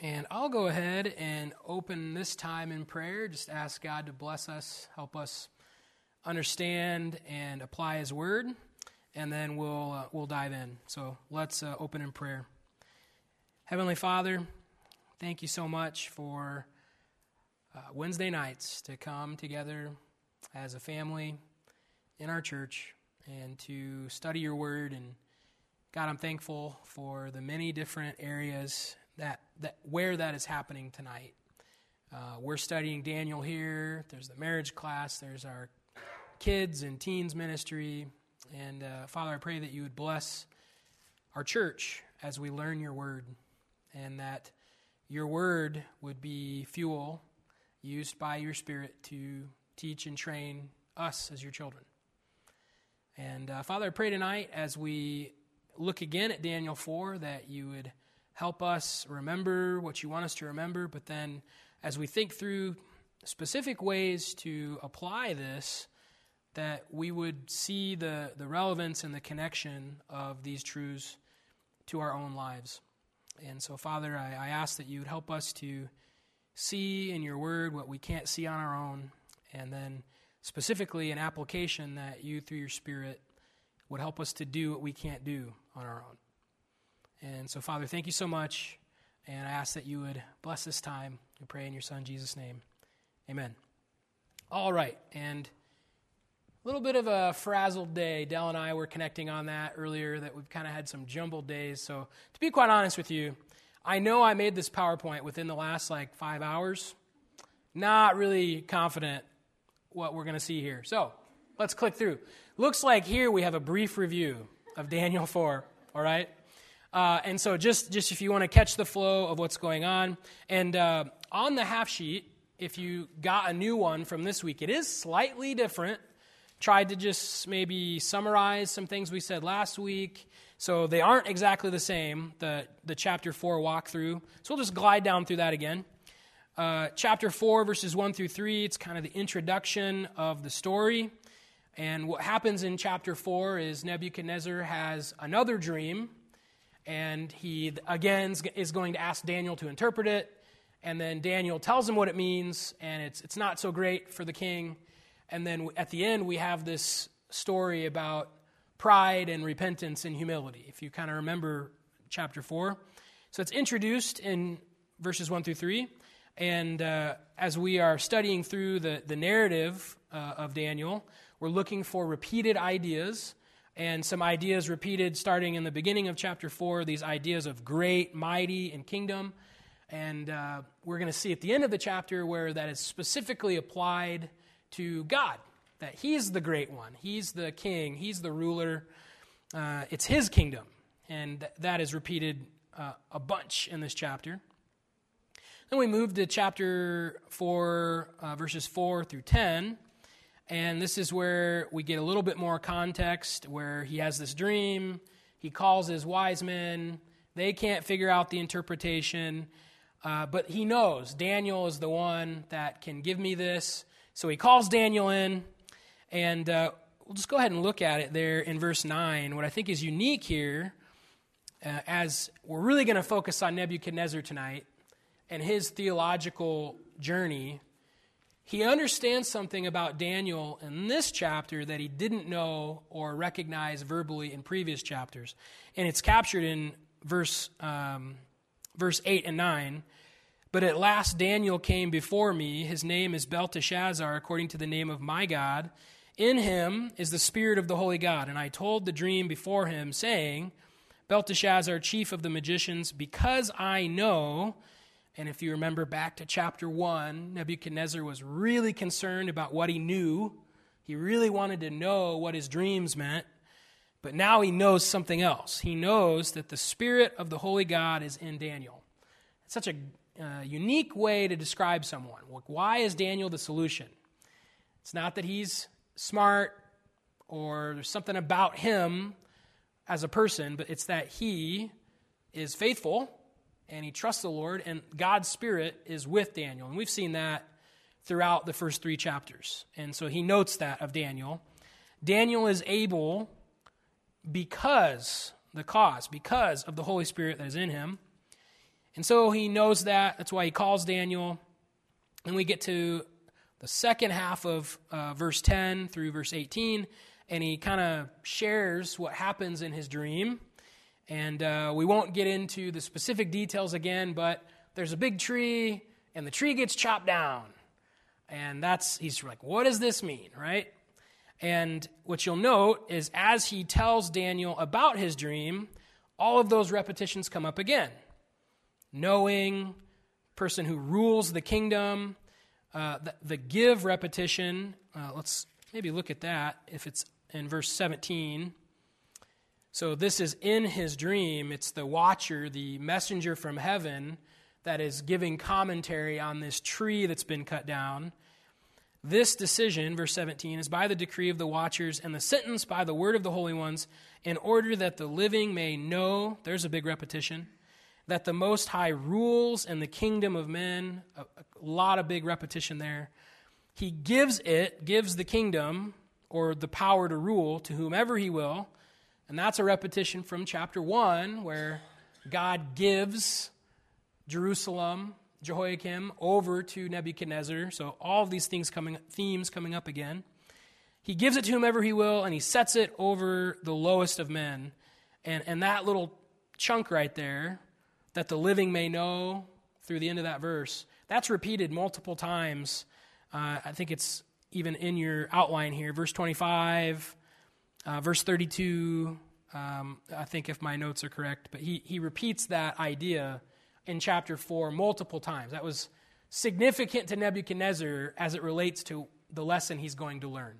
And I'll go ahead and open this time in prayer. Just ask God to bless us, help us understand and apply His Word, and then we'll uh, we'll dive in. So let's uh, open in prayer. Heavenly Father, thank you so much for uh, Wednesday nights to come together as a family in our church and to study Your Word. And God, I'm thankful for the many different areas that, that where that is happening tonight. Uh, we're studying Daniel here. There's the marriage class. There's our kids and teens ministry. And uh, Father, I pray that you would bless our church as we learn your word, and that your word would be fuel used by your Spirit to teach and train us as your children. And uh, Father, I pray tonight as we look again at Daniel 4 that you would help us remember what you want us to remember, but then as we think through specific ways to apply this, that we would see the, the relevance and the connection of these truths to our own lives. And so, Father, I, I ask that you would help us to see in your word what we can't see on our own, and then specifically an application that you, through your Spirit, would help us to do what we can't do on our own. And so, Father, thank you so much. And I ask that you would bless this time. We pray in your Son, Jesus' name. Amen. All right. And a little bit of a frazzled day. Dell and I were connecting on that earlier, that we've kind of had some jumbled days. So, to be quite honest with you, I know I made this PowerPoint within the last like five hours. Not really confident what we're going to see here. So, let's click through. Looks like here we have a brief review of Daniel 4. All right? Uh, and so, just, just if you want to catch the flow of what's going on, and uh, on the half sheet, if you got a new one from this week, it is slightly different. Tried to just maybe summarize some things we said last week. So they aren't exactly the same, the, the chapter 4 walkthrough. So we'll just glide down through that again. Uh, chapter 4, verses 1 through 3, it's kind of the introduction of the story. And what happens in chapter 4 is Nebuchadnezzar has another dream and he again is going to ask Daniel to interpret it. And then Daniel tells him what it means, and it's, it's not so great for the king. And then at the end, we have this story about pride and repentance and humility, if you kind of remember chapter 4. So it's introduced in verses 1 through 3. And uh, as we are studying through the, the narrative uh, of Daniel, we're looking for repeated ideas and some ideas repeated starting in the beginning of chapter 4, these ideas of great, mighty, and kingdom. And uh, we're going to see at the end of the chapter where that is specifically applied to God, that He's the great one, He's the king, He's the ruler. Uh, it's His kingdom. And th- that is repeated uh, a bunch in this chapter. Then we move to chapter 4, uh, verses 4 through 10. And this is where we get a little bit more context where he has this dream. He calls his wise men. They can't figure out the interpretation. Uh, but he knows Daniel is the one that can give me this. So he calls Daniel in. And uh, we'll just go ahead and look at it there in verse 9. What I think is unique here, uh, as we're really going to focus on Nebuchadnezzar tonight and his theological journey he understands something about Daniel in this chapter that he didn't know or recognize verbally in previous chapters. And it's captured in verse, um, verse 8 and 9. But at last Daniel came before me. His name is Belteshazzar, according to the name of my God. In him is the Spirit of the Holy God. And I told the dream before him, saying, Belteshazzar, chief of the magicians, because I know and if you remember back to chapter 1, Nebuchadnezzar was really concerned about what he knew. He really wanted to know what his dreams meant. But now he knows something else. He knows that the Spirit of the Holy God is in Daniel. It's such a uh, unique way to describe someone. Why is Daniel the solution? It's not that he's smart or there's something about him as a person, but it's that he is faithful and he trusts the Lord, and God's Spirit is with Daniel. And we've seen that throughout the first three chapters. And so he notes that of Daniel. Daniel is able because, the cause, because of the Holy Spirit that is in him. And so he knows that. That's why he calls Daniel. And we get to the second half of uh, verse 10 through verse 18, and he kind of shares what happens in his dream. And uh, we won't get into the specific details again, but there's a big tree, and the tree gets chopped down. And that's, he's like, what does this mean, right? And what you'll note is as he tells Daniel about his dream, all of those repetitions come up again. Knowing, person who rules the kingdom, uh, the, the, give repetition. Uh, let's maybe look at that if it's in verse 17. So this is in his dream. It's the watcher, the messenger from heaven, that is giving commentary on this tree that's been cut down. This decision, verse 17, is by the decree of the watchers and the sentence by the word of the holy ones, in order that the living may know, there's a big repetition, that the Most High rules in the kingdom of men. A, a lot of big repetition there. He gives it, gives the kingdom or the power to rule to whomever he will. And that's a repetition from chapter 1, where God gives Jerusalem Jehoiakim over to Nebuchadnezzar. So all of these things coming themes coming up again. He gives it to whomever he will, and he sets it over the lowest of men. And, and that little chunk right there, that the living may know through the end of that verse, that's repeated multiple times. Uh, I think it's even in your outline here. Verse 25, uh, verse 32, um, I think if my notes are correct, but he, he repeats that idea in chapter 4 multiple times. That was significant to Nebuchadnezzar as it relates to the lesson he's going to learn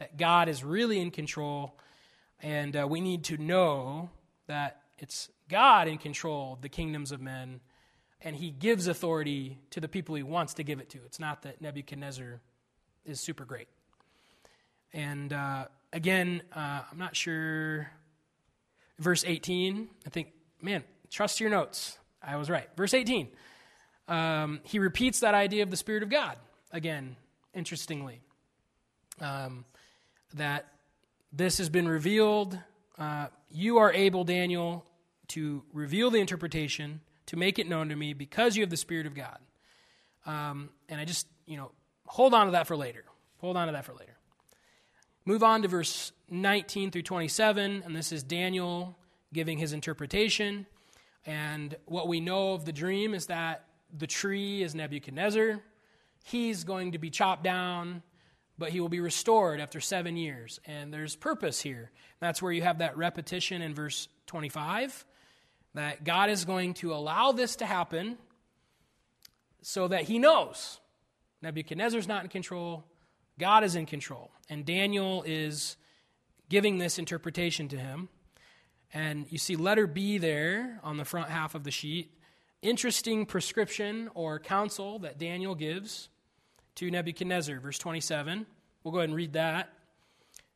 that God is really in control, and uh, we need to know that it's God in control of the kingdoms of men, and he gives authority to the people he wants to give it to. It's not that Nebuchadnezzar is super great. And uh, again, uh, I'm not sure. Verse 18, I think, man, trust your notes. I was right. Verse 18. Um, he repeats that idea of the Spirit of God again, interestingly. Um, that this has been revealed. Uh, you are able, Daniel, to reveal the interpretation, to make it known to me because you have the Spirit of God. Um, and I just, you know, hold on to that for later. Hold on to that for later. Move on to verse 19 through 27, and this is Daniel giving his interpretation. And what we know of the dream is that the tree is Nebuchadnezzar. He's going to be chopped down, but he will be restored after seven years. And there's purpose here. That's where you have that repetition in verse 25 that God is going to allow this to happen so that he knows Nebuchadnezzar's not in control, God is in control. And Daniel is giving this interpretation to him. And you see letter B there on the front half of the sheet. Interesting prescription or counsel that Daniel gives to Nebuchadnezzar, verse 27. We'll go ahead and read that.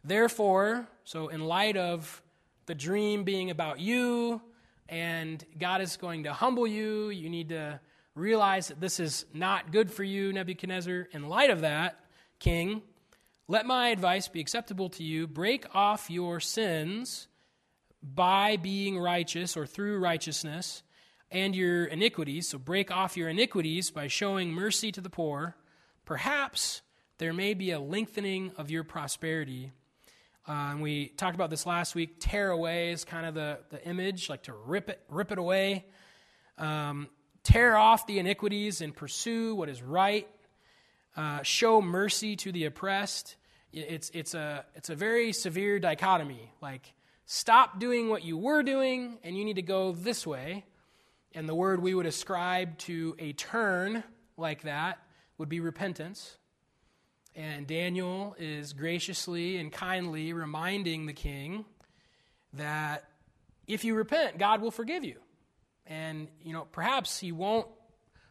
Therefore, so in light of the dream being about you and God is going to humble you, you need to realize that this is not good for you, Nebuchadnezzar. In light of that, king, let my advice be acceptable to you. Break off your sins by being righteous or through righteousness and your iniquities. So break off your iniquities by showing mercy to the poor. Perhaps there may be a lengthening of your prosperity. Uh, and we talked about this last week. Tear away is kind of the, the image, like to rip it, rip it away. Um, tear off the iniquities and pursue what is right. Uh, show mercy to the oppressed. It's, it's, a, it's a very severe dichotomy. Like, stop doing what you were doing and you need to go this way. And the word we would ascribe to a turn like that would be repentance. And Daniel is graciously and kindly reminding the king that if you repent, God will forgive you. And, you know, perhaps he won't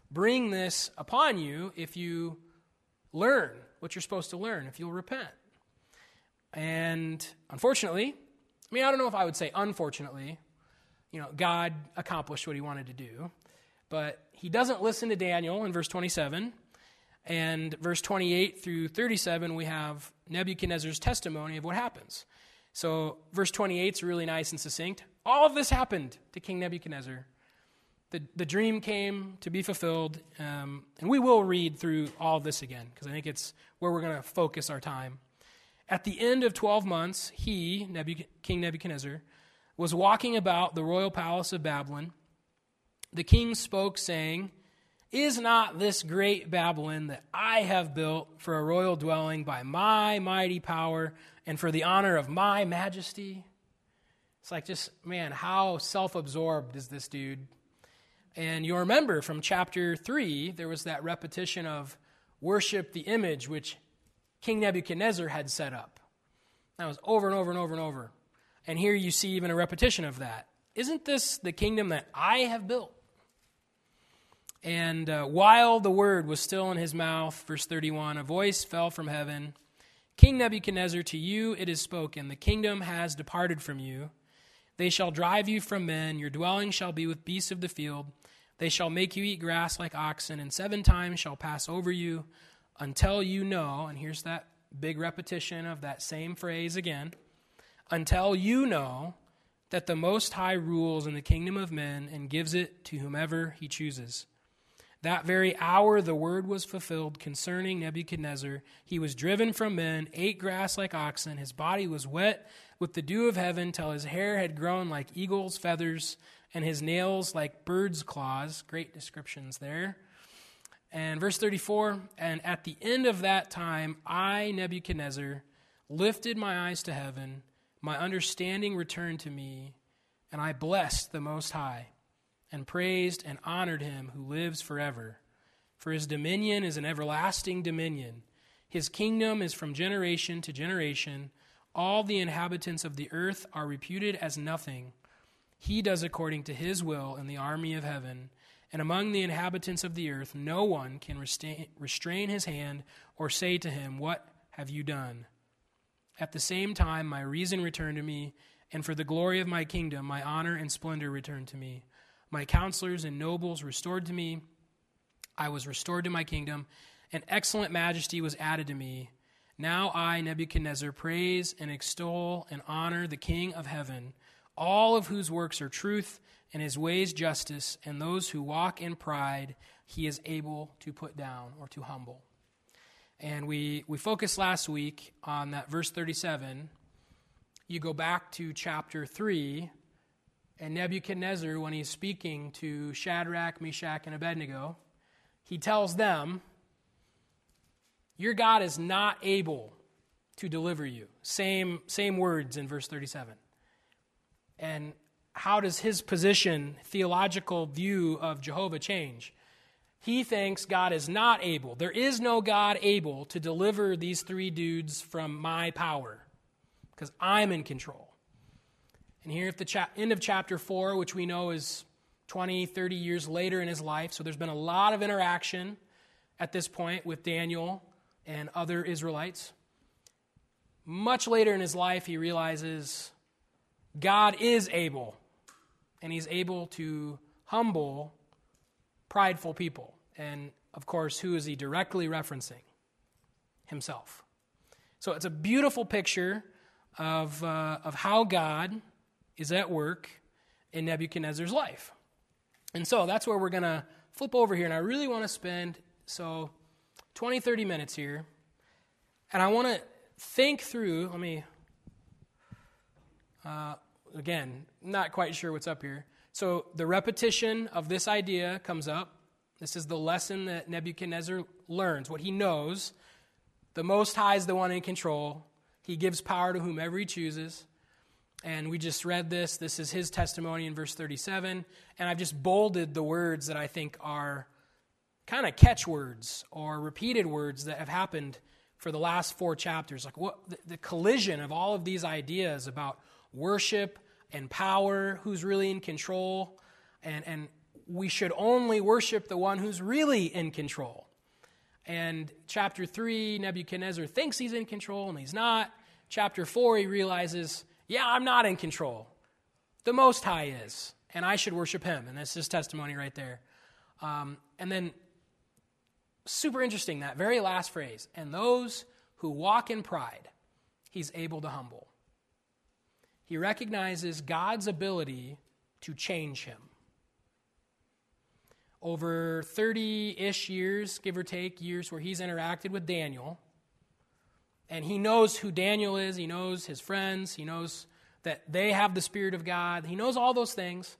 bring this upon you if you learn what you're supposed to learn, if you'll repent. And unfortunately, I mean, I don't know if I would say unfortunately, you know, God accomplished what he wanted to do, but he doesn't listen to Daniel in verse 27. And verse 28 through 37, we have Nebuchadnezzar's testimony of what happens. So, verse 28 is really nice and succinct. All of this happened to King Nebuchadnezzar. The, the dream came to be fulfilled. Um, and we will read through all this again because I think it's where we're going to focus our time. At the end of 12 months, he, Nebuch- King Nebuchadnezzar, was walking about the royal palace of Babylon. The king spoke, saying, Is not this great Babylon that I have built for a royal dwelling by my mighty power and for the honor of my majesty? It's like, just, man, how self absorbed is this dude? And you'll remember from chapter 3, there was that repetition of worship the image which King Nebuchadnezzar had set up. That was over and over and over and over. And here you see even a repetition of that. Isn't this the kingdom that I have built? And uh, while the word was still in his mouth, verse 31, a voice fell from heaven King Nebuchadnezzar, to you it is spoken, the kingdom has departed from you. They shall drive you from men, your dwelling shall be with beasts of the field. They shall make you eat grass like oxen, and seven times shall pass over you until you know, and here's that big repetition of that same phrase again, until you know that the Most High rules in the kingdom of men and gives it to whomever he chooses. That very hour the word was fulfilled concerning Nebuchadnezzar. He was driven from men, ate grass like oxen. His body was wet with the dew of heaven till his hair had grown like eagle's feathers and his nails like bird's claws. Great descriptions there. And verse 34 And at the end of that time, I, Nebuchadnezzar, lifted my eyes to heaven, my understanding returned to me, and I blessed the Most High and praised and honored him who lives forever. For his dominion is an everlasting dominion. His kingdom is from generation to generation. All the inhabitants of the earth are reputed as nothing. He does according to his will in the army of heaven. And among the inhabitants of the earth, no one can restrain his hand or say to him, What have you done? At the same time, my reason returned to me, and for the glory of my kingdom, my honor and splendor returned to me. My counselors and nobles restored to me. I was restored to my kingdom, and excellent majesty was added to me. Now I, Nebuchadnezzar, praise and extol and honor the King of heaven, all of whose works are truth and his ways justice, and those who walk in pride he is able to put down or to humble. And we, we focused last week on that verse 37. You go back to chapter 3, and Nebuchadnezzar, when he's speaking to Shadrach, Meshach, and Abednego, he tells them, Your God is not able to deliver you. Same, same words in verse 37. And how does his position, theological view of Jehovah change? He thinks God is not able. There is no God able to deliver these three dudes from my power because I'm in control. And here at the cha- end of chapter 4, which we know is 20, 30 years later in his life, so there's been a lot of interaction at this point with Daniel and other Israelites. Much later in his life, he realizes God is able, and he's able to humble prideful people. And of course, who is he directly referencing? Himself. So it's a beautiful picture of, uh, of how God is at work in Nebuchadnezzar's life. And so that's where we're going to flip over here. And I really want to spend, so 20, 30 minutes here. And I want to think through, let me, uh, again, not quite sure what's up here. So the repetition of this idea comes up. This is the lesson that Nebuchadnezzar learns, what he knows. The Most High is the one in control. He gives power to whomever he chooses. And we just read this. This is his testimony in verse 37. And I've just bolded the words that I think are kind of catchwords or repeated words that have happened for the last four chapters. Like what the, the collision of all of these ideas about worship and power, who's really in control, and, and we should only worship the one who's really in control. And chapter 3, Nebuchadnezzar thinks he's in control and he's not. Chapter 4, he realizes yeah, I'm not in control. The Most High is, and I should worship Him. And that's his testimony right there. Um, and then, super interesting, that very last phrase and those who walk in pride, He's able to humble. He recognizes God's ability to change him. over 30 ish years, give or take, years where he's interacted with Daniel. And he knows who Daniel is, he knows his friends, he knows that they have the Spirit of God, he knows all those things.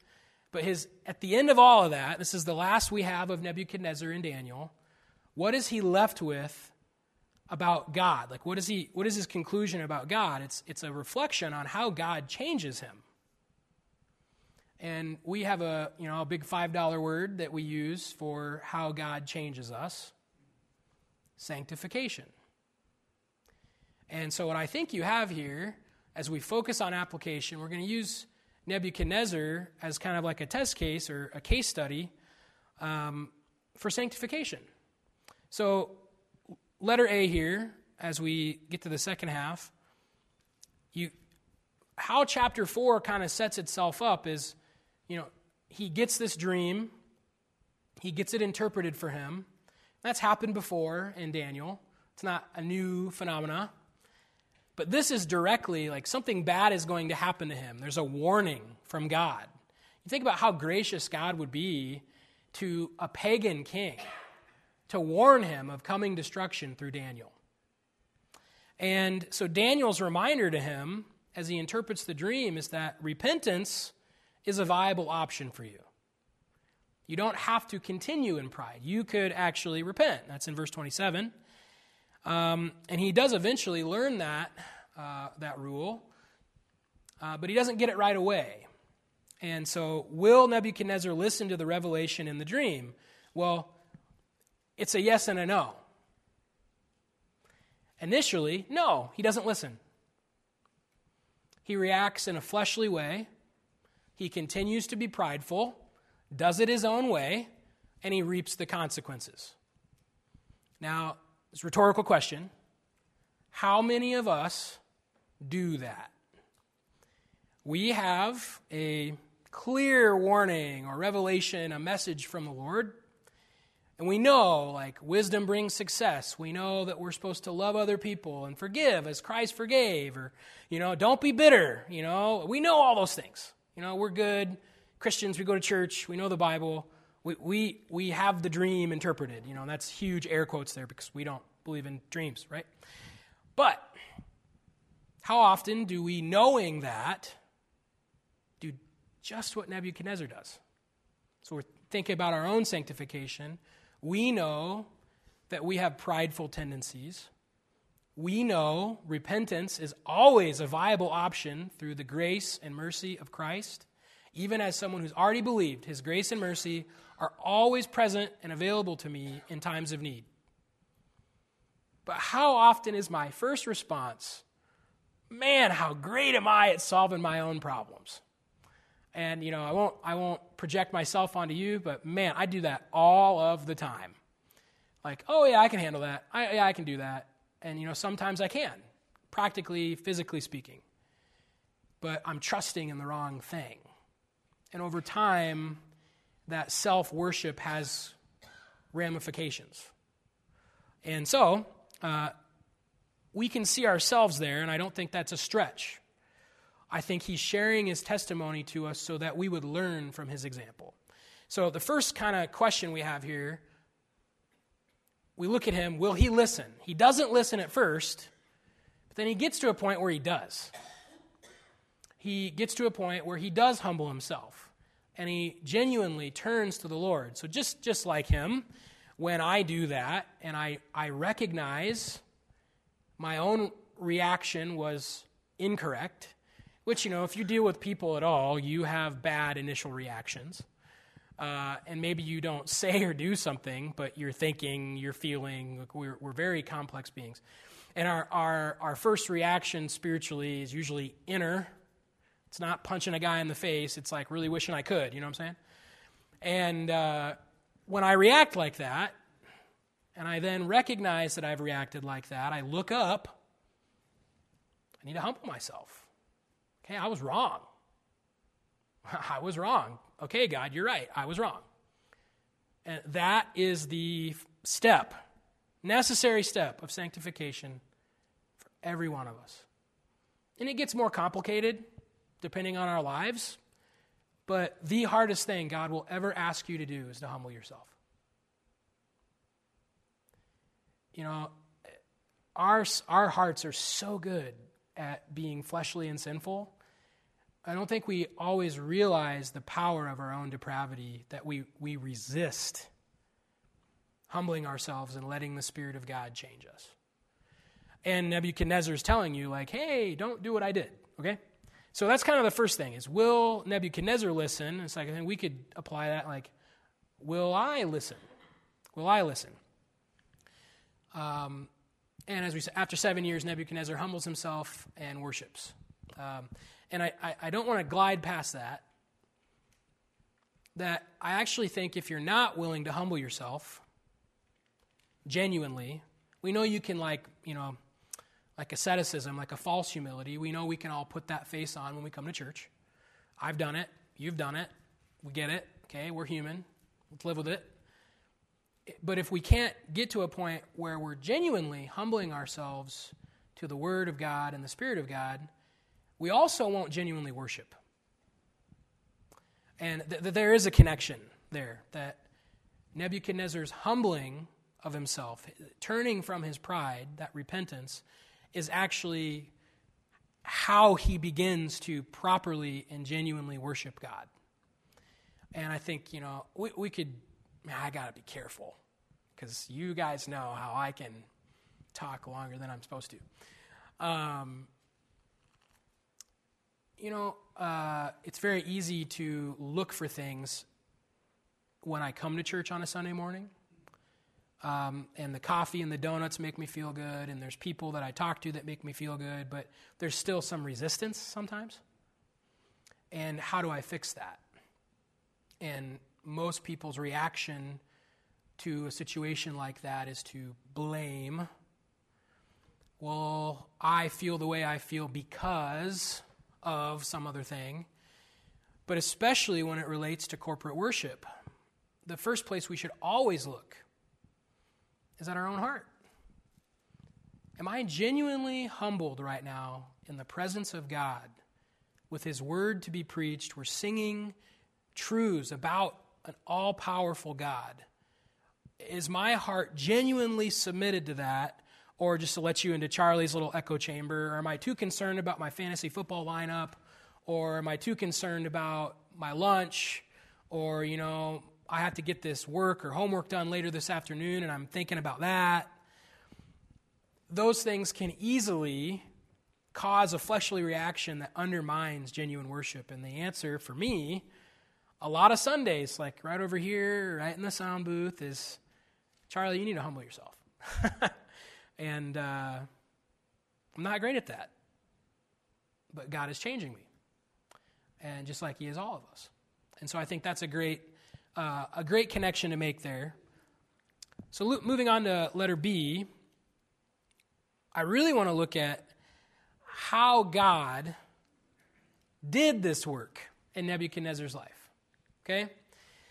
But his, at the end of all of that, this is the last we have of Nebuchadnezzar and Daniel. What is he left with about God? Like, what is, he, what is his conclusion about God? It's, it's a reflection on how God changes him. And we have a, you know, a big $5 word that we use for how God changes us sanctification. And so, what I think you have here, as we focus on application, we're going to use Nebuchadnezzar as kind of like a test case or a case study um, for sanctification. So, letter A here, as we get to the second half, you, how chapter 4 kind of sets itself up is, you know, he gets this dream, he gets it interpreted for him. That's happened before in Daniel. It's not a new phenomena. But this is directly like something bad is going to happen to him. There's a warning from God. You think about how gracious God would be to a pagan king to warn him of coming destruction through Daniel. And so Daniel's reminder to him as he interprets the dream is that repentance is a viable option for you. You don't have to continue in pride. You could actually repent. That's in verse 27. Um, and he does eventually learn that, uh, that rule, uh, but he doesn't get it right away. And so, will Nebuchadnezzar listen to the revelation in the dream? Well, it's a yes and a no. Initially, no, he doesn't listen. He reacts in a fleshly way. He continues to be prideful, does it his own way, and he reaps the consequences. Now, it's a rhetorical question. How many of us do that? We have a clear warning or revelation, a message from the Lord. And we know, like, wisdom brings success. We know that we're supposed to love other people and forgive as Christ forgave, or, you know, don't be bitter. You know, we know all those things. You know, we're good Christians, we go to church, we know the Bible we, we, we have the dream interpreted. You know, that's huge air quotes there because we don't believe in dreams, right? But how often do we, knowing that, do just what Nebuchadnezzar does? So we're thinking about our own sanctification. We know that we have prideful tendencies. We know repentance is always a viable option through the grace and mercy of Christ. Even as someone who's already believed, his grace and mercy are always present and available to me in times of need. But how often is my first response, man, how great am I at solving my own problems? And you know, I won't I won't project myself onto you, but man, I do that all of the time. Like, oh yeah, I can handle that. I, yeah, I can do that. And you know, sometimes I can, practically, physically speaking. But I'm trusting in the wrong thing. And over time, that self worship has ramifications. And so, uh, we can see ourselves there, and I don't think that's a stretch. I think he's sharing his testimony to us so that we would learn from his example. So, the first kind of question we have here we look at him, will he listen? He doesn't listen at first, but then he gets to a point where he does. He gets to a point where he does humble himself and he genuinely turns to the Lord. So just just like him, when I do that and I, I recognize my own reaction was incorrect, which, you know, if you deal with people at all, you have bad initial reactions. Uh, and maybe you don't say or do something, but you're thinking, you're feeling, we're, we're very complex beings. And our, our, our first reaction spiritually is usually inner, it's not punching a guy in the face. It's like really wishing I could. You know what I'm saying? And uh, when I react like that, and I then recognize that I've reacted like that, I look up. I need to humble myself. Okay, I was wrong. I was wrong. Okay, God, you're right. I was wrong. And that is the step, necessary step of sanctification for every one of us. And it gets more complicated depending on our lives. But the hardest thing God will ever ask you to do is to humble yourself. You know, our, our hearts are so good at being fleshly and sinful. I don't think we always realize the power of our own depravity that we, we resist humbling ourselves and letting the Spirit of God change us. And Nebuchadnezzar is telling you, like, hey, don't do what I did, okay? So that's kind of the first thing is will Nebuchadnezzar listen? It's like I think we could apply that like, will I listen? Will I listen? Um, and as we said, after seven years, Nebuchadnezzar humbles himself and worships. Um, and I, I, I don't want to glide past that. That I actually think if you're not willing to humble yourself genuinely, we know you can, like, you know, like asceticism, like a false humility. We know we can all put that face on when we come to church. I've done it. You've done it. We get it. Okay, we're human. Let's live with it. But if we can't get to a point where we're genuinely humbling ourselves to the Word of God and the Spirit of God, we also won't genuinely worship. And th- th- there is a connection there that Nebuchadnezzar's humbling of himself, turning from his pride, that repentance, is actually how he begins to properly and genuinely worship God. And I think, you know, we, we could, man, I got to be careful because you guys know how I can talk longer than I'm supposed to. Um, you know, uh, it's very easy to look for things when I come to church on a Sunday morning um, and the coffee and the donuts make me feel good, and there's people that I talk to that make me feel good, but there's still some resistance sometimes. And how do I fix that? And most people's reaction to a situation like that is to blame. Well, I feel the way I feel because of some other thing. But especially when it relates to corporate worship, the first place we should always look is at our own heart. Am I genuinely humbled right now in the presence of God with His word to be preached? We're singing truths about an all powerful God. Is my heart genuinely submitted to that? Or just to let you into Charlie's little echo chamber? Or am I too concerned about my fantasy football lineup? Or am I too concerned about my lunch? Or, you know, I have to get this work or homework done later this afternoon and I'm thinking about that. Those things can easily cause a fleshly reaction that undermines genuine worship. And the answer for me, a lot of Sundays, like right over here, right in the sound booth, is Charlie, you need to humble yourself. and uh, I'm not great at that. But God is changing me. And just like He is all of us. And so I think that's a great uh, a great connection to make there. So, lo- moving on to letter B, I really want to look at how God did this work in Nebuchadnezzar's life. Okay?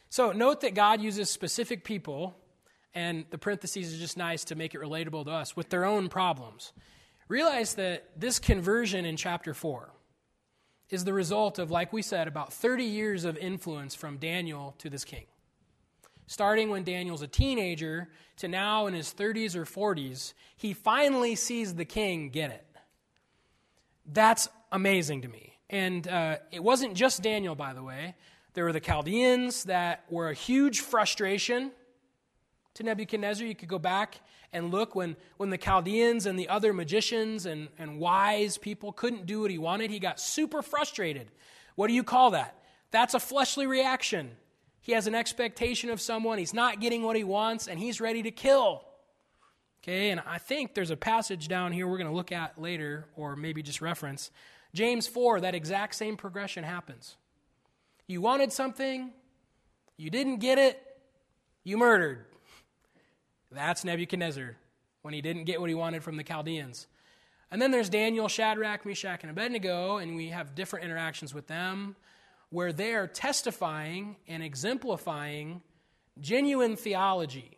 So, note that God uses specific people, and the parentheses is just nice to make it relatable to us, with their own problems. Realize that this conversion in chapter 4 is the result of, like we said, about 30 years of influence from Daniel to this king. Starting when Daniel's a teenager to now in his 30s or 40s, he finally sees the king get it. That's amazing to me. And uh, it wasn't just Daniel, by the way. There were the Chaldeans that were a huge frustration to Nebuchadnezzar. You could go back and look when, when the Chaldeans and the other magicians and, and wise people couldn't do what he wanted, he got super frustrated. What do you call that? That's a fleshly reaction. He has an expectation of someone, he's not getting what he wants, and he's ready to kill. Okay, and I think there's a passage down here we're going to look at later, or maybe just reference. James 4, that exact same progression happens. You wanted something, you didn't get it, you murdered. That's Nebuchadnezzar when he didn't get what he wanted from the Chaldeans. And then there's Daniel, Shadrach, Meshach, and Abednego, and we have different interactions with them where they are testifying and exemplifying genuine theology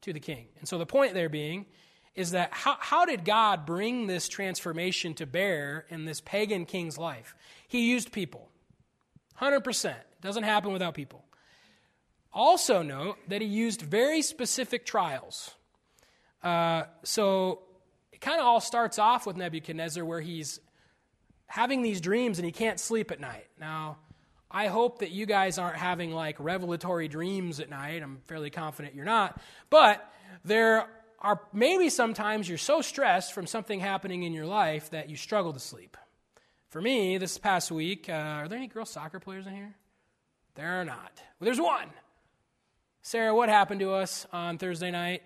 to the king. And so the point there being is that how, how did God bring this transformation to bear in this pagan king's life? He used people 100%. Doesn't happen without people. Also, note that he used very specific trials. Uh, so it kind of all starts off with Nebuchadnezzar where he's having these dreams and he can't sleep at night. Now, I hope that you guys aren't having like revelatory dreams at night. I'm fairly confident you're not. But there are maybe sometimes you're so stressed from something happening in your life that you struggle to sleep. For me, this past week, uh, are there any girl soccer players in here? There are not. Well, there's one. Sarah, what happened to us on Thursday night?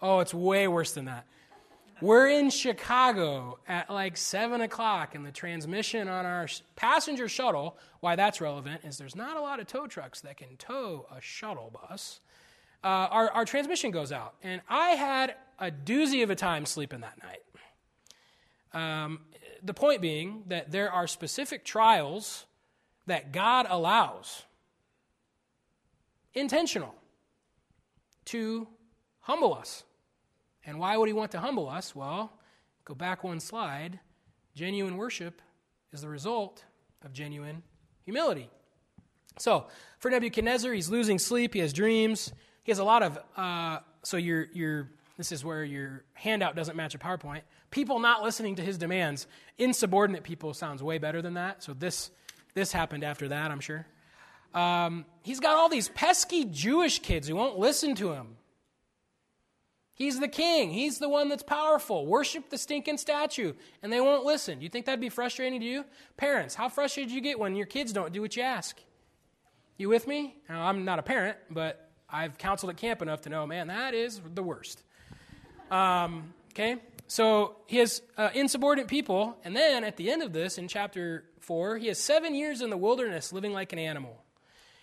Oh, it's way worse than that. We're in Chicago at like 7 o'clock, and the transmission on our passenger shuttle, why that's relevant is there's not a lot of tow trucks that can tow a shuttle bus. Uh, our, our transmission goes out, and I had a doozy of a time sleeping that night. Um, the point being that there are specific trials that God allows, intentional, to humble us. And why would he want to humble us? Well, go back one slide. Genuine worship is the result of genuine humility. So, for Nebuchadnezzar, he's losing sleep, he has dreams, he has a lot of, uh, so your, your, this is where your handout doesn't match a PowerPoint. People not listening to his demands. Insubordinate people sounds way better than that. So this, this happened after that, I'm sure. Um, he's got all these pesky Jewish kids who won't listen to him. He's the king. He's the one that's powerful. Worship the stinking statue, and they won't listen. You think that'd be frustrating to you? Parents, how frustrated do you get when your kids don't do what you ask? You with me? Now, I'm not a parent, but I've counseled at camp enough to know, man, that is the worst. Um, okay? So he has uh, insubordinate people, and then at the end of this, in chapter 4, he has seven years in the wilderness living like an animal.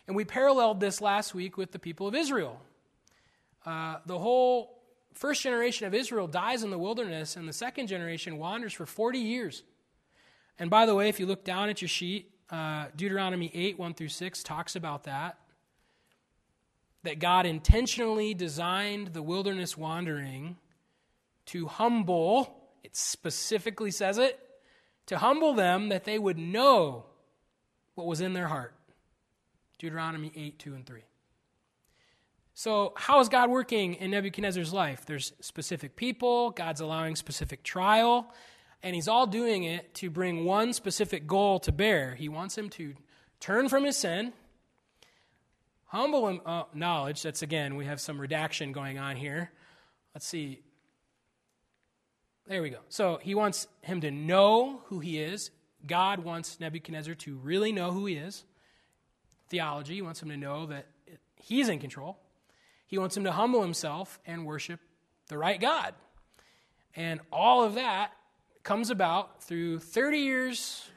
And we paralleled this last week with the people of Israel. Uh, the whole first generation of Israel dies in the wilderness, and the second generation wanders for 40 years. And by the way, if you look down at your sheet, uh, Deuteronomy 8, 1 through 6 talks about that. That God intentionally designed the wilderness wandering to humble, it specifically says it, to humble them that they would know what was in their heart. Deuteronomy 8, 2 and 3. So, how is God working in Nebuchadnezzar's life? There's specific people, God's allowing specific trial, and he's all doing it to bring one specific goal to bear. He wants him to turn from his sin, humble uh, knowledge. That's again, we have some redaction going on here. Let's see. There we go. So, he wants him to know who he is. God wants Nebuchadnezzar to really know who he is. Theology, he wants him to know that he's in control. He wants him to humble himself and worship the right God. And all of that comes about through 30 years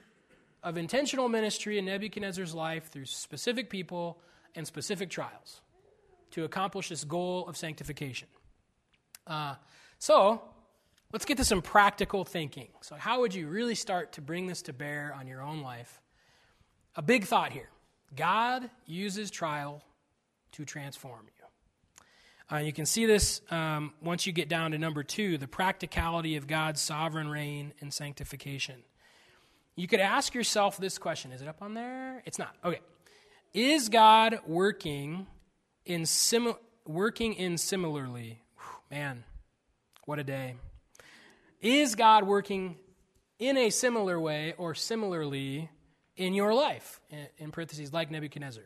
of intentional ministry in Nebuchadnezzar's life through specific people and specific trials to accomplish this goal of sanctification. Uh, so, let's get to some practical thinking. So, how would you really start to bring this to bear on your own life? A big thought here God uses trial to transform you. Uh, you can see this um, once you get down to number two the practicality of God's sovereign reign and sanctification. You could ask yourself this question Is it up on there? It's not. Okay. Is God working in, sim- working in similarly? Whew, man, what a day. Is God working in a similar way or similarly in your life? In, parentheses, like Nebuchadnezzar.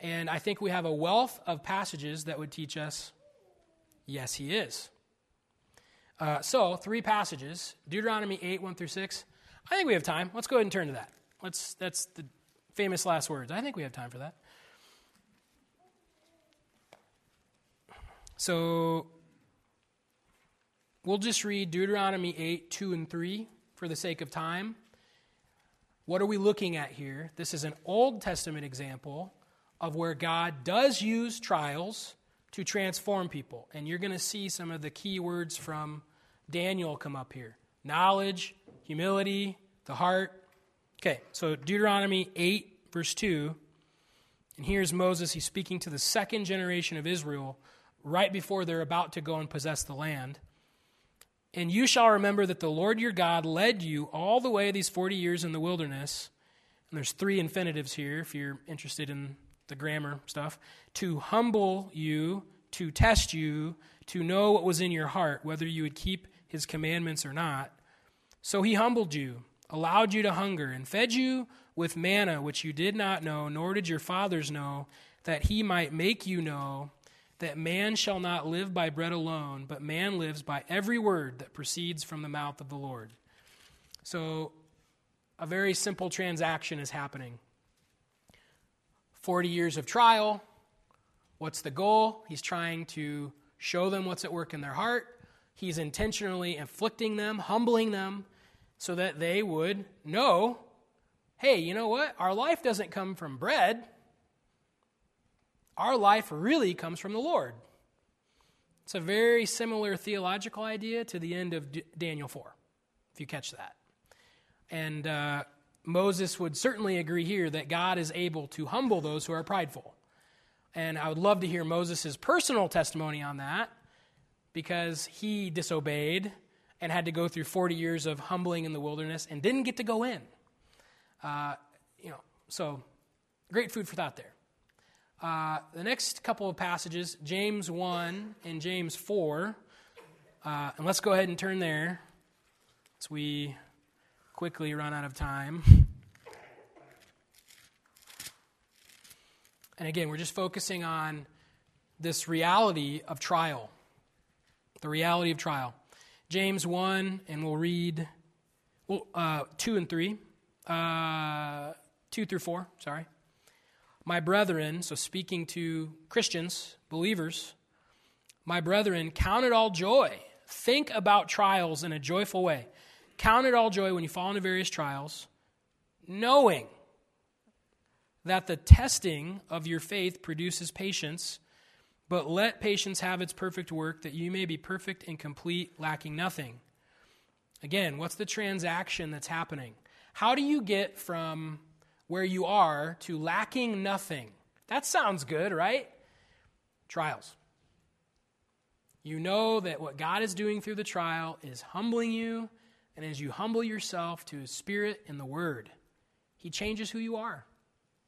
And I think we have a wealth of passages that would teach us yes, he is. Uh, so, three passages Deuteronomy 8, 1 through 6. I think we have time. Let's go ahead and turn to that. Let's, that's the famous last words. I think we have time for that. So, we'll just read Deuteronomy 8, 2 and 3 for the sake of time. What are we looking at here? This is an Old Testament example of where God does use trials to transform people. And you're going to see some of the key words from Daniel come up here knowledge, humility, the heart. Okay, so Deuteronomy 8, verse 2. And here's Moses. He's speaking to the second generation of Israel right before they're about to go and possess the land. And you shall remember that the Lord your God led you all the way these 40 years in the wilderness. And there's three infinitives here if you're interested in the grammar stuff to humble you, to test you, to know what was in your heart, whether you would keep his commandments or not. So he humbled you, allowed you to hunger, and fed you with manna which you did not know, nor did your fathers know, that he might make you know that man shall not live by bread alone, but man lives by every word that proceeds from the mouth of the Lord. So, a very simple transaction is happening 40 years of trial. What's the goal? He's trying to show them what's at work in their heart. He's intentionally inflicting them, humbling them, so that they would know hey, you know what? Our life doesn't come from bread our life really comes from the Lord. It's a very similar theological idea to the end of D- Daniel 4, if you catch that. And uh, Moses would certainly agree here that God is able to humble those who are prideful. And I would love to hear Moses' personal testimony on that because he disobeyed and had to go through 40 years of humbling in the wilderness and didn't get to go in. Uh, you know, so great food for thought there. Uh, the next couple of passages, James 1 and James 4, uh, and let's go ahead and turn there as we quickly run out of time. And again, we're just focusing on this reality of trial. The reality of trial. James 1, and we'll read well, uh, 2 and 3. Uh, 2 through 4, sorry. My brethren, so speaking to Christians, believers, my brethren, count it all joy. Think about trials in a joyful way. Count it all joy when you fall into various trials, knowing that the testing of your faith produces patience. But let patience have its perfect work, that you may be perfect and complete, lacking nothing. Again, what's the transaction that's happening? How do you get from where you are to lacking nothing. That sounds good, right? Trials. You know that what God is doing through the trial is humbling you, and as you humble yourself to His Spirit and the Word, He changes who you are.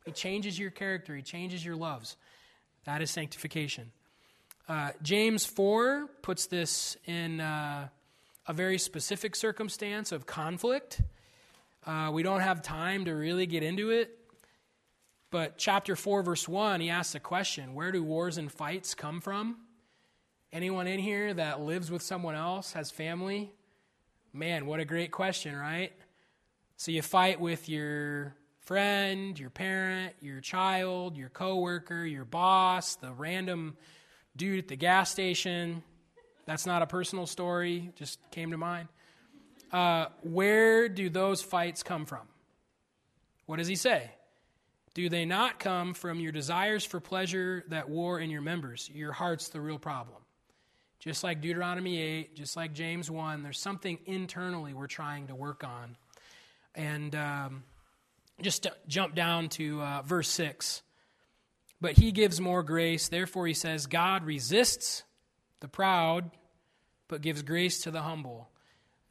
He changes your character, He changes your loves. That is sanctification. Uh, James 4 puts this in uh, a very specific circumstance of conflict. Uh, we don't have time to really get into it. But chapter 4, verse 1, he asks a question Where do wars and fights come from? Anyone in here that lives with someone else, has family? Man, what a great question, right? So you fight with your friend, your parent, your child, your coworker, your boss, the random dude at the gas station. That's not a personal story, just came to mind. Uh, where do those fights come from? What does he say? Do they not come from your desires for pleasure that war in your members? Your heart's the real problem. Just like Deuteronomy 8, just like James 1, there's something internally we're trying to work on. And um, just jump down to uh, verse 6. But he gives more grace. Therefore, he says, God resists the proud, but gives grace to the humble.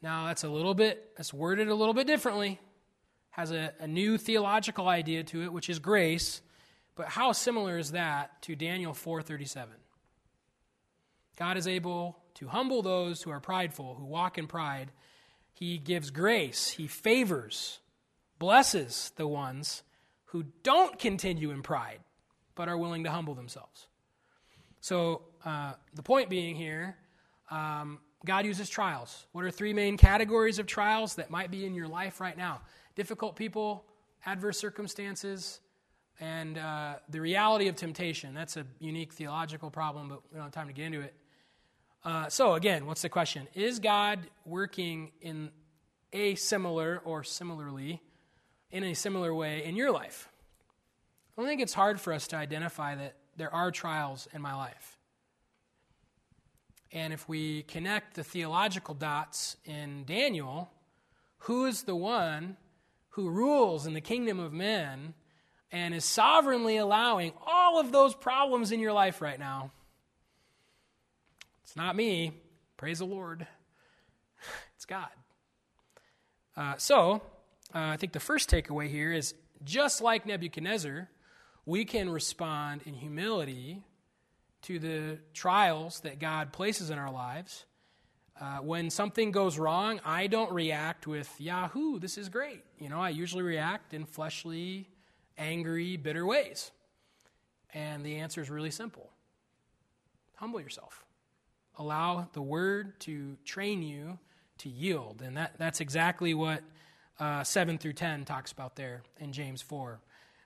Now, that's a little bit, that's worded a little bit differently, has a, a new theological idea to it, which is grace. But how similar is that to Daniel 4:37? God is able to humble those who are prideful, who walk in pride. He gives grace, he favors, blesses the ones who don't continue in pride, but are willing to humble themselves. So, uh, the point being here, um, God uses trials. What are three main categories of trials that might be in your life right now? Difficult people, adverse circumstances, and uh, the reality of temptation. That's a unique theological problem, but we don't have time to get into it. Uh, so, again, what's the question? Is God working in a similar or similarly, in a similar way in your life? I think it's hard for us to identify that there are trials in my life. And if we connect the theological dots in Daniel, who is the one who rules in the kingdom of men and is sovereignly allowing all of those problems in your life right now? It's not me. Praise the Lord. It's God. Uh, so, uh, I think the first takeaway here is just like Nebuchadnezzar, we can respond in humility to the trials that God places in our lives. Uh, when something goes wrong, I don't react with, Yahoo, this is great. You know, I usually react in fleshly, angry, bitter ways. And the answer is really simple humble yourself. Allow the word to train you to yield. And that, that's exactly what uh, 7 through 10 talks about there in James 4.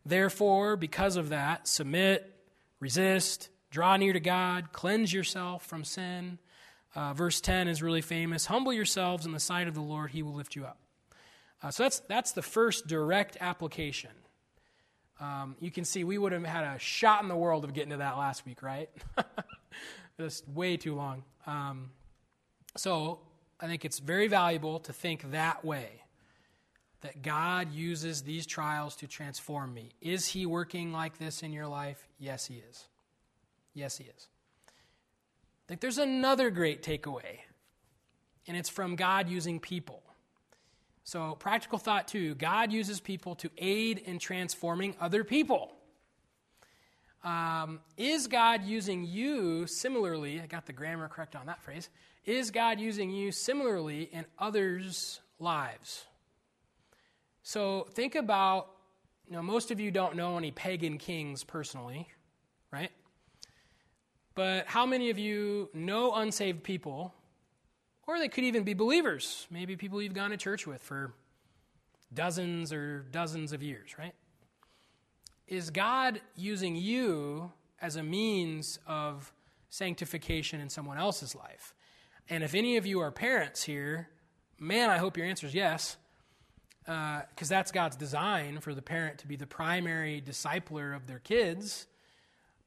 Therefore, because of that, submit, resist, draw near to God, cleanse yourself from sin. Uh, verse 10 is really famous. Humble yourselves in the sight of the Lord, he will lift you up. Uh, so that's, that's the first direct application. Um, you can see we would have had a shot in the world of getting to that last week, right? Just way too long. Um, so I think it's very valuable to think that way that God uses these trials to transform me. Is He working like this in your life? Yes, He is. Yes, He is. I think there's another great takeaway, and it's from God using people. So, practical thought two God uses people to aid in transforming other people. Um, is God using you similarly? I got the grammar correct on that phrase. Is God using you similarly in others' lives? So think about, you know, most of you don't know any pagan kings personally, right? But how many of you know unsaved people, or they could even be believers, maybe people you've gone to church with for dozens or dozens of years, right? Is God using you as a means of sanctification in someone else's life? And if any of you are parents here, man, I hope your answer is yes because uh, that's God's design for the parent to be the primary discipler of their kids.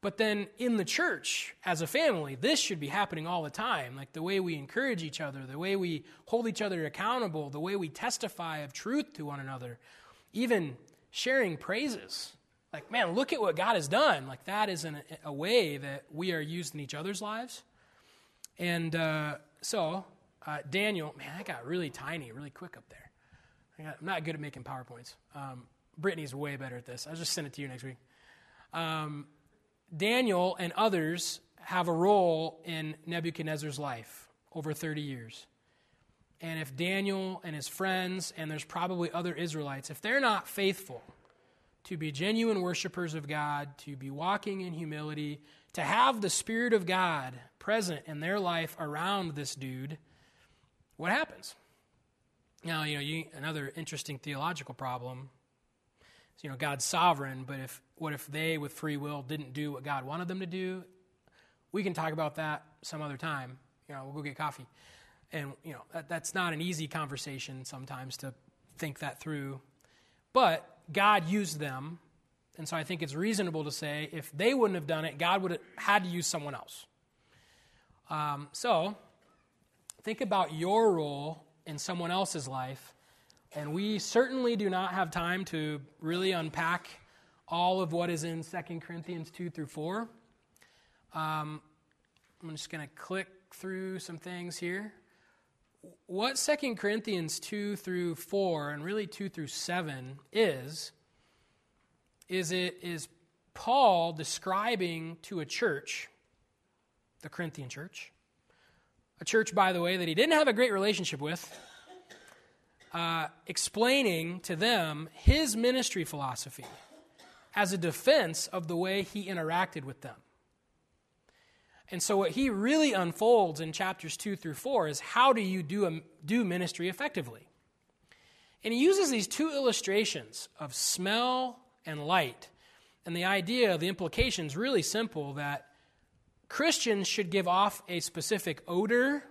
But then in the church, as a family, this should be happening all the time. Like the way we encourage each other, the way we hold each other accountable, the way we testify of truth to one another, even sharing praises. Like, man, look at what God has done. Like, that is an, a way that we are used in each other's lives. And uh, so, uh, Daniel, man, I got really tiny really quick up there. I'm not good at making PowerPoints. Um, Brittany's way better at this. I'll just send it to you next week. Um, Daniel and others have a role in Nebuchadnezzar's life over 30 years. And if Daniel and his friends, and there's probably other Israelites, if they're not faithful to be genuine worshipers of God, to be walking in humility, to have the Spirit of God present in their life around this dude, what happens? Now, you know, you, another interesting theological problem you know, God's sovereign, but if what if they, with free will, didn't do what God wanted them to do? We can talk about that some other time. You know, we'll go get coffee. And, you know, that, that's not an easy conversation sometimes to think that through. But God used them. And so I think it's reasonable to say if they wouldn't have done it, God would have had to use someone else. Um, so think about your role in someone else's life. And we certainly do not have time to really unpack all of what is in 2 Corinthians 2 through 4. Um, I'm just going to click through some things here. What 2 Corinthians 2 through 4, and really 2 through 7, is, is it is Paul describing to a church, the Corinthian church, a church, by the way, that he didn't have a great relationship with, uh, explaining to them his ministry philosophy as a defense of the way he interacted with them. And so, what he really unfolds in chapters 2 through 4 is how do you do, a, do ministry effectively? And he uses these two illustrations of smell and light. And the idea, the implication is really simple that Christians should give off a specific odor,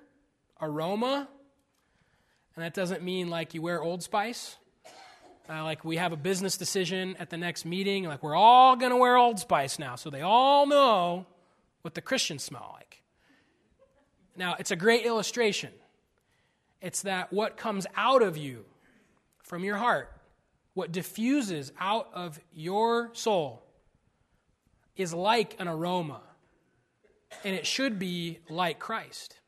aroma, and that doesn't mean like you wear Old Spice. Uh, like we have a business decision at the next meeting, like we're all going to wear Old Spice now, so they all know what the Christians smell like. Now, it's a great illustration. It's that what comes out of you from your heart, what diffuses out of your soul, is like an aroma and it should be like Christ.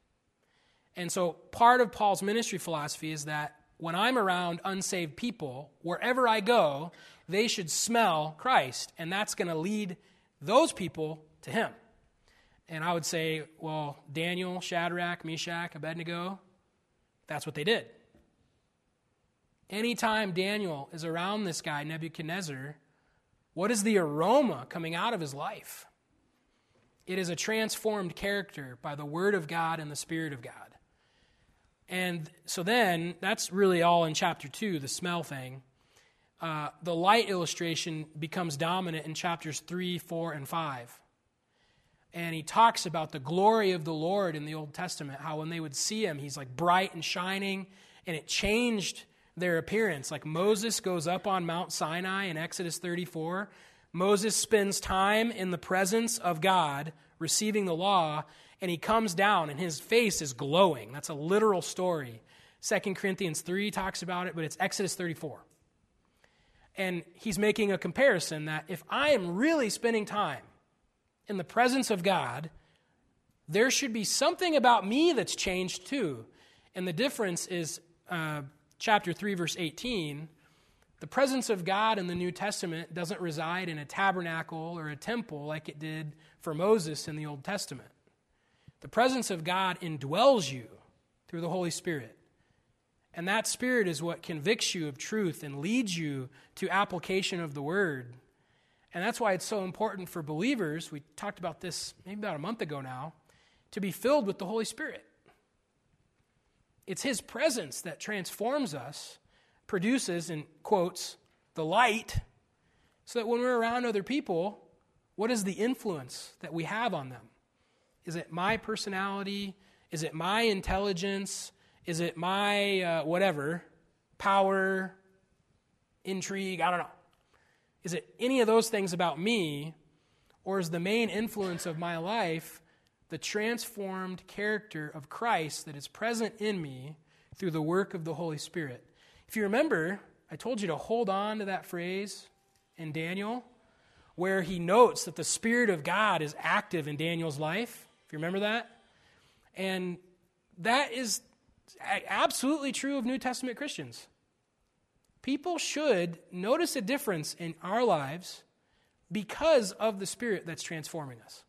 And so part of Paul's ministry philosophy is that when I'm around unsaved people, wherever I go, they should smell Christ. And that's going to lead those people to him. And I would say, well, Daniel, Shadrach, Meshach, Abednego, that's what they did. Anytime Daniel is around this guy, Nebuchadnezzar, what is the aroma coming out of his life? It is a transformed character by the Word of God and the Spirit of God. And so then, that's really all in chapter 2, the smell thing. Uh, the light illustration becomes dominant in chapters 3, 4, and 5. And he talks about the glory of the Lord in the Old Testament, how when they would see him, he's like bright and shining, and it changed their appearance. Like Moses goes up on Mount Sinai in Exodus 34. Moses spends time in the presence of God, receiving the law, and he comes down and his face is glowing. That's a literal story. 2 Corinthians 3 talks about it, but it's Exodus 34. And he's making a comparison that if I am really spending time in the presence of God, there should be something about me that's changed too. And the difference is uh, chapter 3, verse 18. The presence of God in the New Testament doesn't reside in a tabernacle or a temple like it did for Moses in the Old Testament. The presence of God indwells you through the Holy Spirit. And that Spirit is what convicts you of truth and leads you to application of the Word. And that's why it's so important for believers, we talked about this maybe about a month ago now, to be filled with the Holy Spirit. It's His presence that transforms us, produces, in quotes, the light, so that when we're around other people, what is the influence that we have on them? Is it my personality? Is it my intelligence? Is it my uh, whatever, power, intrigue? I don't know. Is it any of those things about me? Or is the main influence of my life the transformed character of Christ that is present in me through the work of the Holy Spirit? If you remember, I told you to hold on to that phrase in Daniel where he notes that the Spirit of God is active in Daniel's life. You remember that? And that is absolutely true of New Testament Christians. People should notice a difference in our lives because of the Spirit that's transforming us.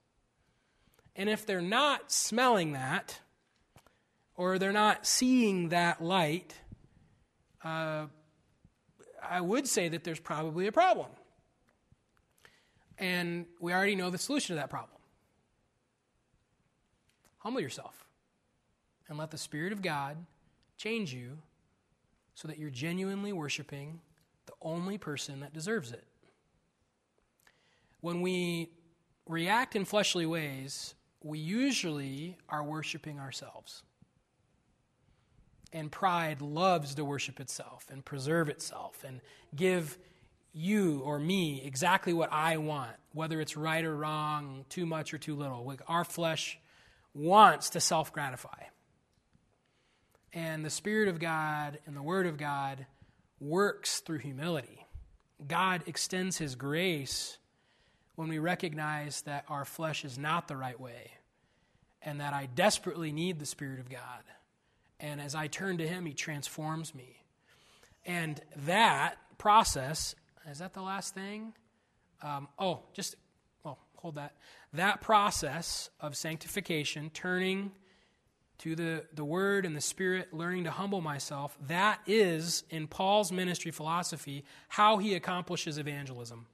And if they're not smelling that, or they're not seeing that light, uh, I would say that there's probably a problem. And we already know the solution to that problem. Humble yourself and let the Spirit of God change you so that you're genuinely worshiping the only person that deserves it. When we react in fleshly ways, we usually are worshiping ourselves. And pride loves to worship itself and preserve itself and give you or me exactly what I want, whether it's right or wrong, too much or too little. Like our flesh wants to self gratify. And the Spirit of God and the Word of God works through humility. God extends His grace when we recognize that our flesh is not the right way and that I desperately need the Spirit of God. And as I turn to Him, He transforms me. And that process, is that the last thing? Um, oh, just, hold that that process of sanctification, turning to the, the Word and the Spirit, learning to humble myself, that is, in Paul's ministry philosophy, how he accomplishes evangelism.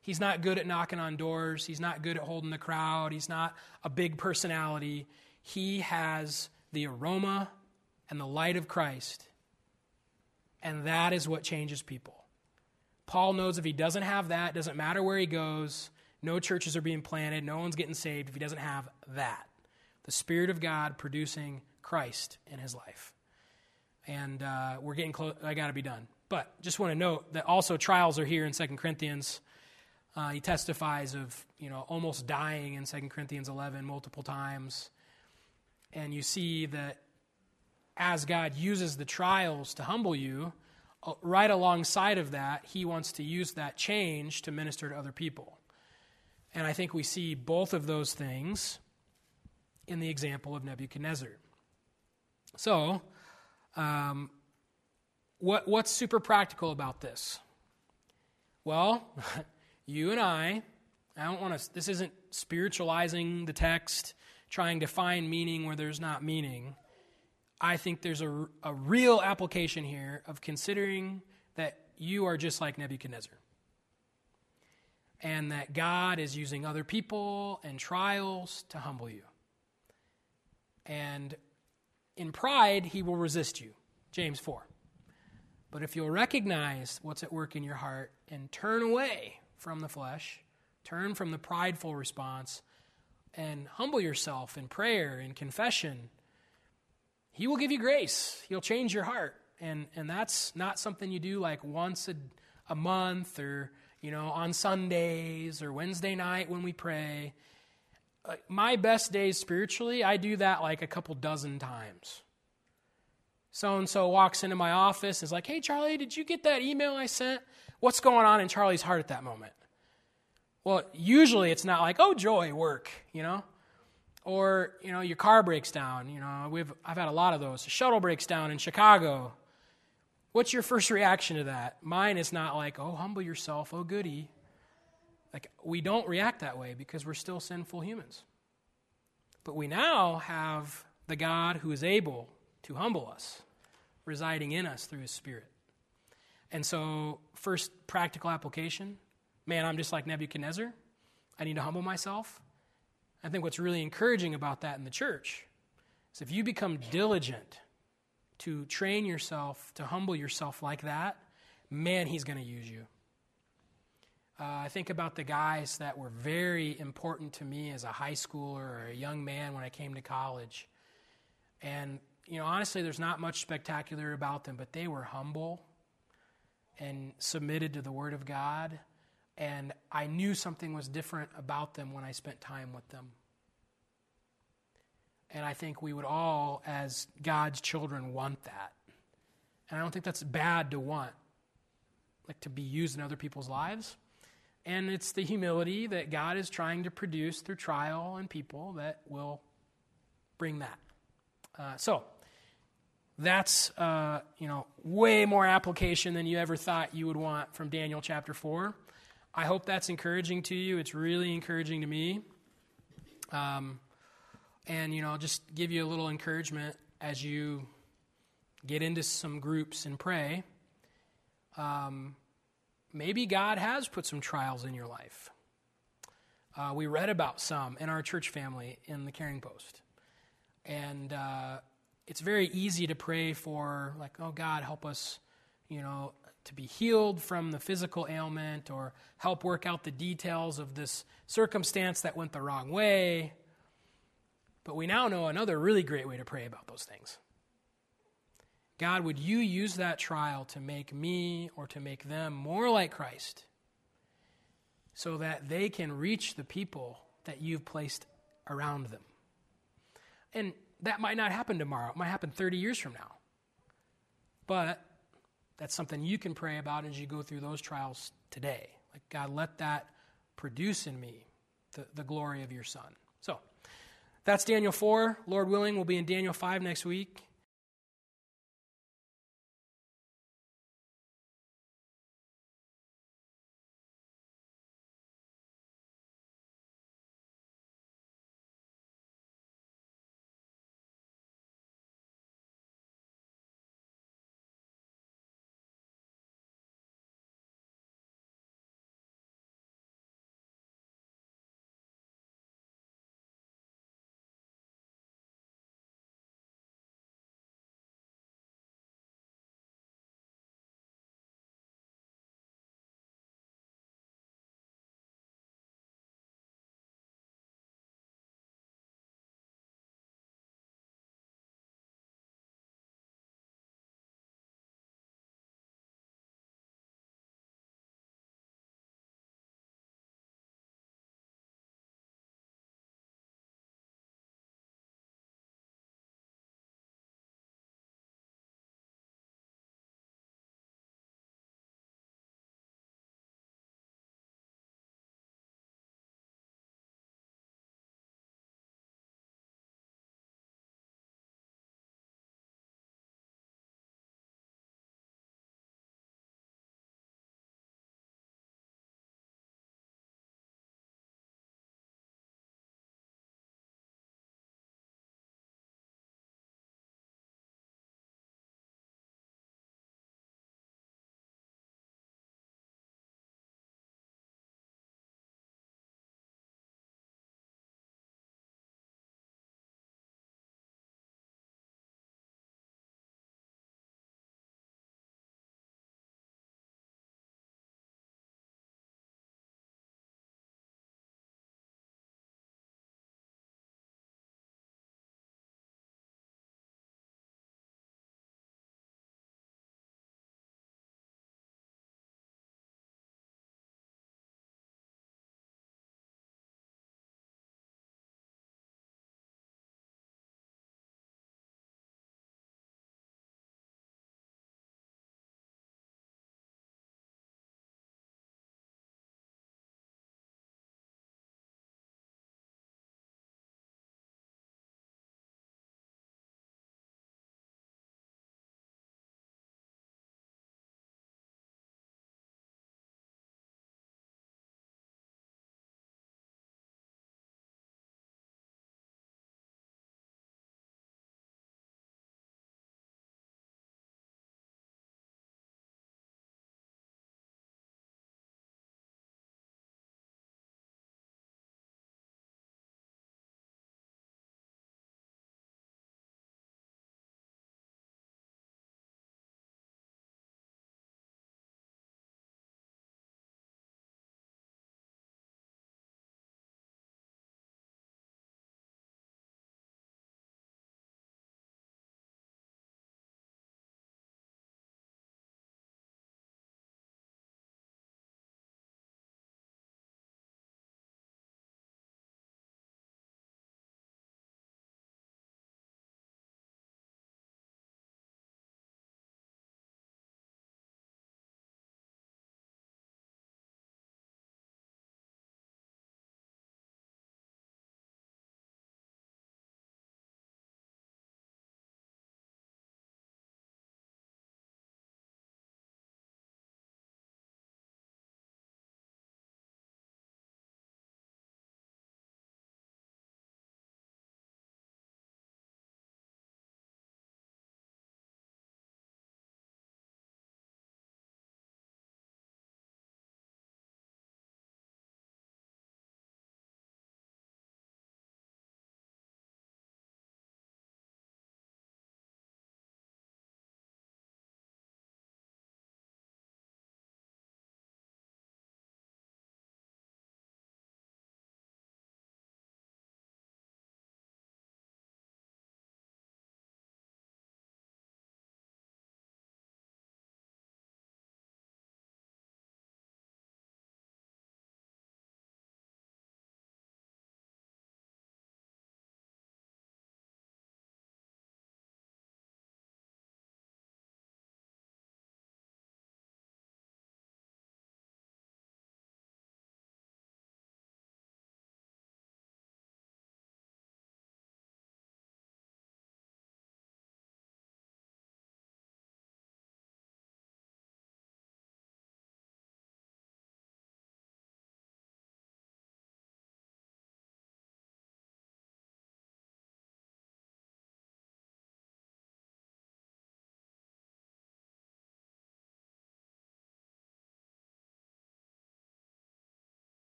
He's not good at knocking on doors. He's not good at holding the crowd. He's not a big personality. He has the aroma and the light of Christ. And that is what changes people. Paul knows if he doesn't have that, doesn't matter where he goes, no churches are being planted. No one's getting saved if he doesn't have that the Spirit of God producing Christ in his life. And uh, we're getting close. I got to be done. But just want to note that also trials are here in 2 Corinthians. Uh, he testifies of you know almost dying in 2 Corinthians 11 multiple times. And you see that as God uses the trials to humble you, right alongside of that, he wants to use that change to minister to other people. And I think we see both of those things in the example of Nebuchadnezzar. So, um, what, what's super practical about this? Well, you and I, I don't want to, this isn't spiritualizing the text, trying to find meaning where there's not meaning. I think there's a, a real application here of considering that you are just like Nebuchadnezzar. And that God is using other people and trials to humble you. And in pride, he will resist you. James 4. But if you'll recognize what's at work in your heart and turn away from the flesh, turn from the prideful response, and humble yourself in prayer and confession, he will give you grace. He'll change your heart. And, and that's not something you do like once a, a month or, you know, on Sundays or Wednesday night when we pray. My best days spiritually, I do that like a couple dozen times. So and so walks into my office and is like, hey, Charlie, did you get that email I sent? What's going on in Charlie's heart at that moment? Well, usually it's not like, oh, joy, work, you know? Or, you know, your car breaks down. You know, we've, I've had a lot of those. Shuttle breaks down in Chicago. What's your first reaction to that? Mine is not like, oh, humble yourself, oh, goody. Like, we don't react that way because we're still sinful humans. But we now have the God who is able to humble us residing in us through his spirit. And so, first practical application man, I'm just like Nebuchadnezzar. I need to humble myself. I think what's really encouraging about that in the church is if you become diligent to train yourself, to humble yourself like that, man, he's going to use you. Uh, I think about the guys that were very important to me as a high schooler or a young man when I came to college. And you know, honestly, there's not much spectacular about them, but they were humble and submitted to the Word of God. And I knew something was different about them when I spent time with them. And I think we would all, as God's children, want that. And I don't think that's bad to want, like to be used in other people's lives. And it's the humility that God is trying to produce through trial and people that will bring that. Uh, so, that's uh, you know way more application than you ever thought you would want from Daniel chapter four. I hope that's encouraging to you. It's really encouraging to me. Um, and you know, I'll just give you a little encouragement as you get into some groups and pray. Um, maybe God has put some trials in your life. Uh, we read about some in our church family in the Caring Post, and uh, it's very easy to pray for, like, oh, God, help us, you know, to be healed from the physical ailment or help work out the details of this circumstance that went the wrong way. But we now know another really great way to pray about those things. God, would you use that trial to make me or to make them more like Christ so that they can reach the people that you've placed around them? And that might not happen tomorrow. It might happen 30 years from now. But that's something you can pray about as you go through those trials today. Like, God, let that produce in me the, the glory of your Son. So, that's Daniel 4. Lord willing, we'll be in Daniel 5 next week.